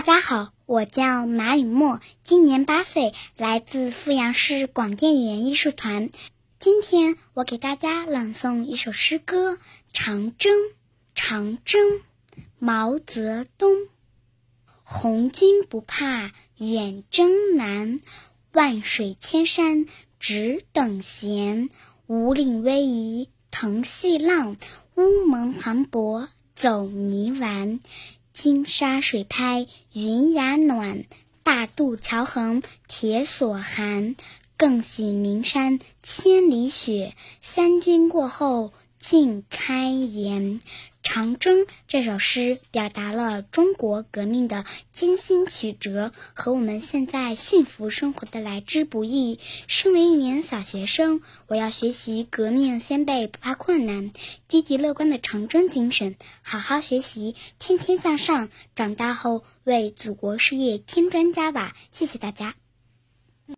大家好，我叫马雨墨，今年八岁，来自阜阳市广电园艺术团。今天我给大家朗诵一首诗歌《长征》。长征，毛泽东。红军不怕远征难，万水千山只等闲。五岭逶迤腾细浪，乌蒙磅礴走泥丸。金沙水拍云崖暖，大渡桥横铁索寒。更喜岷山千里雪，三军过后尽开颜。《长征》这首诗表达了中国革命的艰辛曲折和我们现在幸福生活的来之不易。身为一名小学生，我要学习革命先辈不怕困难、积极乐观的长征精神，好好学习，天天向上，长大后为祖国事业添砖加瓦。谢谢大家。